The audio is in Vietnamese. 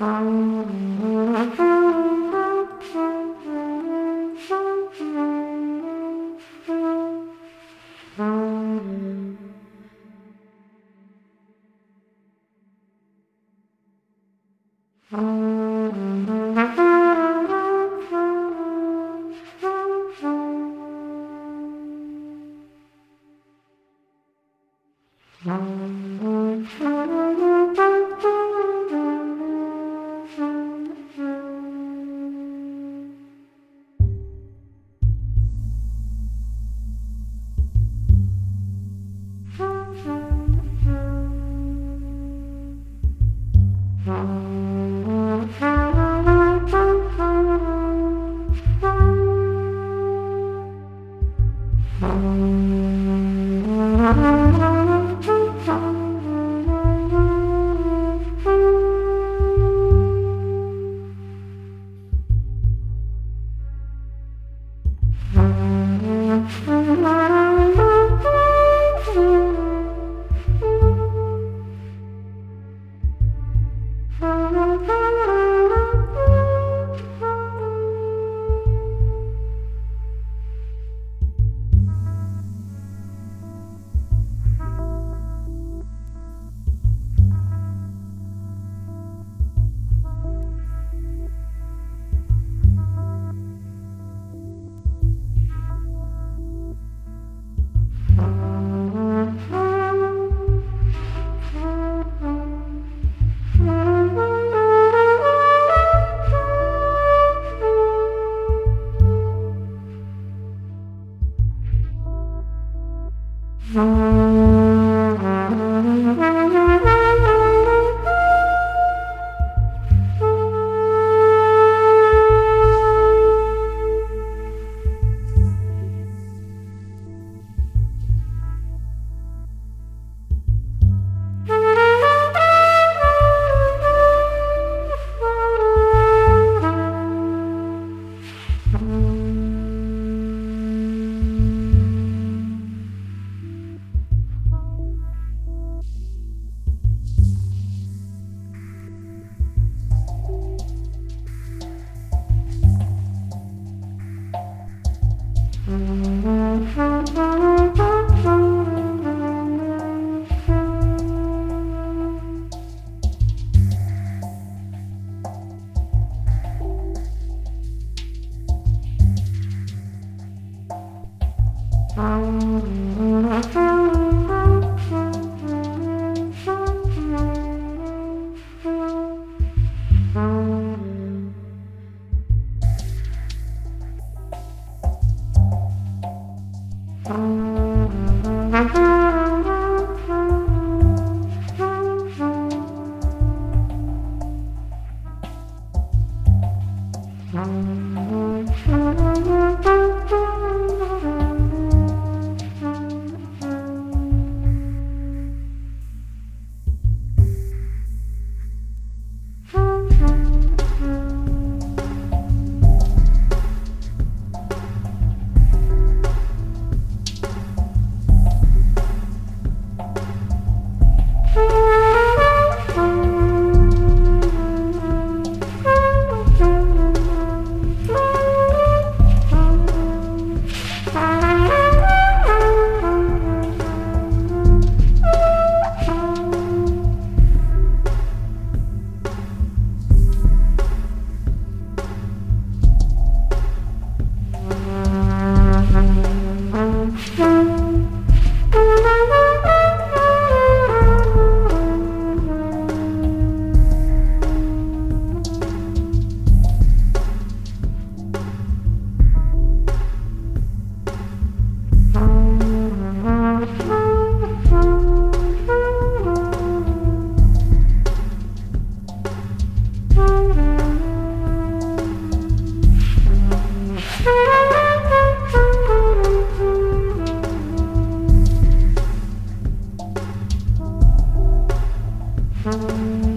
음. 嗯 Mm-hmm. Thank you. Música